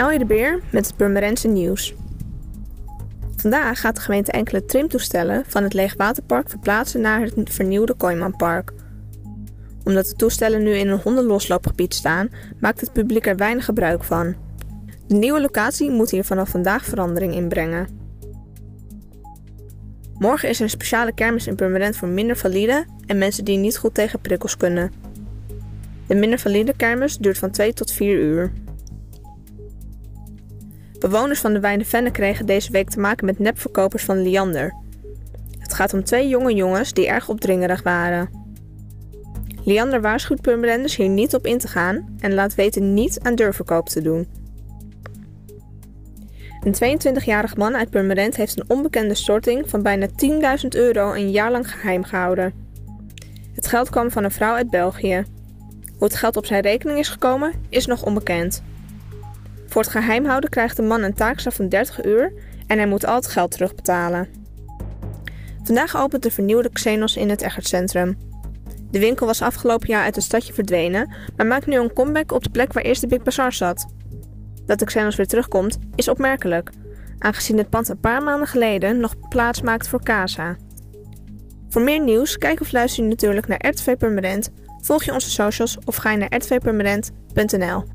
Elje de Beer met het Purmerendse nieuws. Vandaag gaat de gemeente enkele trimtoestellen van het Leegwaterpark verplaatsen naar het vernieuwde Kooimanpark. Omdat de toestellen nu in een hondenlosloopgebied staan, maakt het publiek er weinig gebruik van. De nieuwe locatie moet hier vanaf vandaag verandering inbrengen. Morgen is er een speciale kermis in Purmerend voor minder valide en mensen die niet goed tegen prikkels kunnen. De minder valide kermis duurt van 2 tot 4 uur. Bewoners van de Wijnevenne kregen deze week te maken met nepverkopers van Liander. Het gaat om twee jonge jongens die erg opdringerig waren. Liander waarschuwt Purmerenders hier niet op in te gaan en laat weten niet aan deurverkoop te doen. Een 22-jarig man uit Purmerend heeft een onbekende storting van bijna 10.000 euro een jaar lang geheim gehouden. Het geld kwam van een vrouw uit België. Hoe het geld op zijn rekening is gekomen, is nog onbekend. Voor het geheimhouden krijgt de man een taakstraf van 30 uur en hij moet al het geld terugbetalen. Vandaag opent de vernieuwde Xenos in het Eggertcentrum. De winkel was afgelopen jaar uit het stadje verdwenen, maar maakt nu een comeback op de plek waar eerst de Big Bazaar zat. Dat de Xenos weer terugkomt, is opmerkelijk, aangezien het pand een paar maanden geleden nog plaats maakt voor Casa. Voor meer nieuws, kijk of luister je natuurlijk naar RTV Permanent, volg je onze socials of ga je naar rtvpermanent.nl.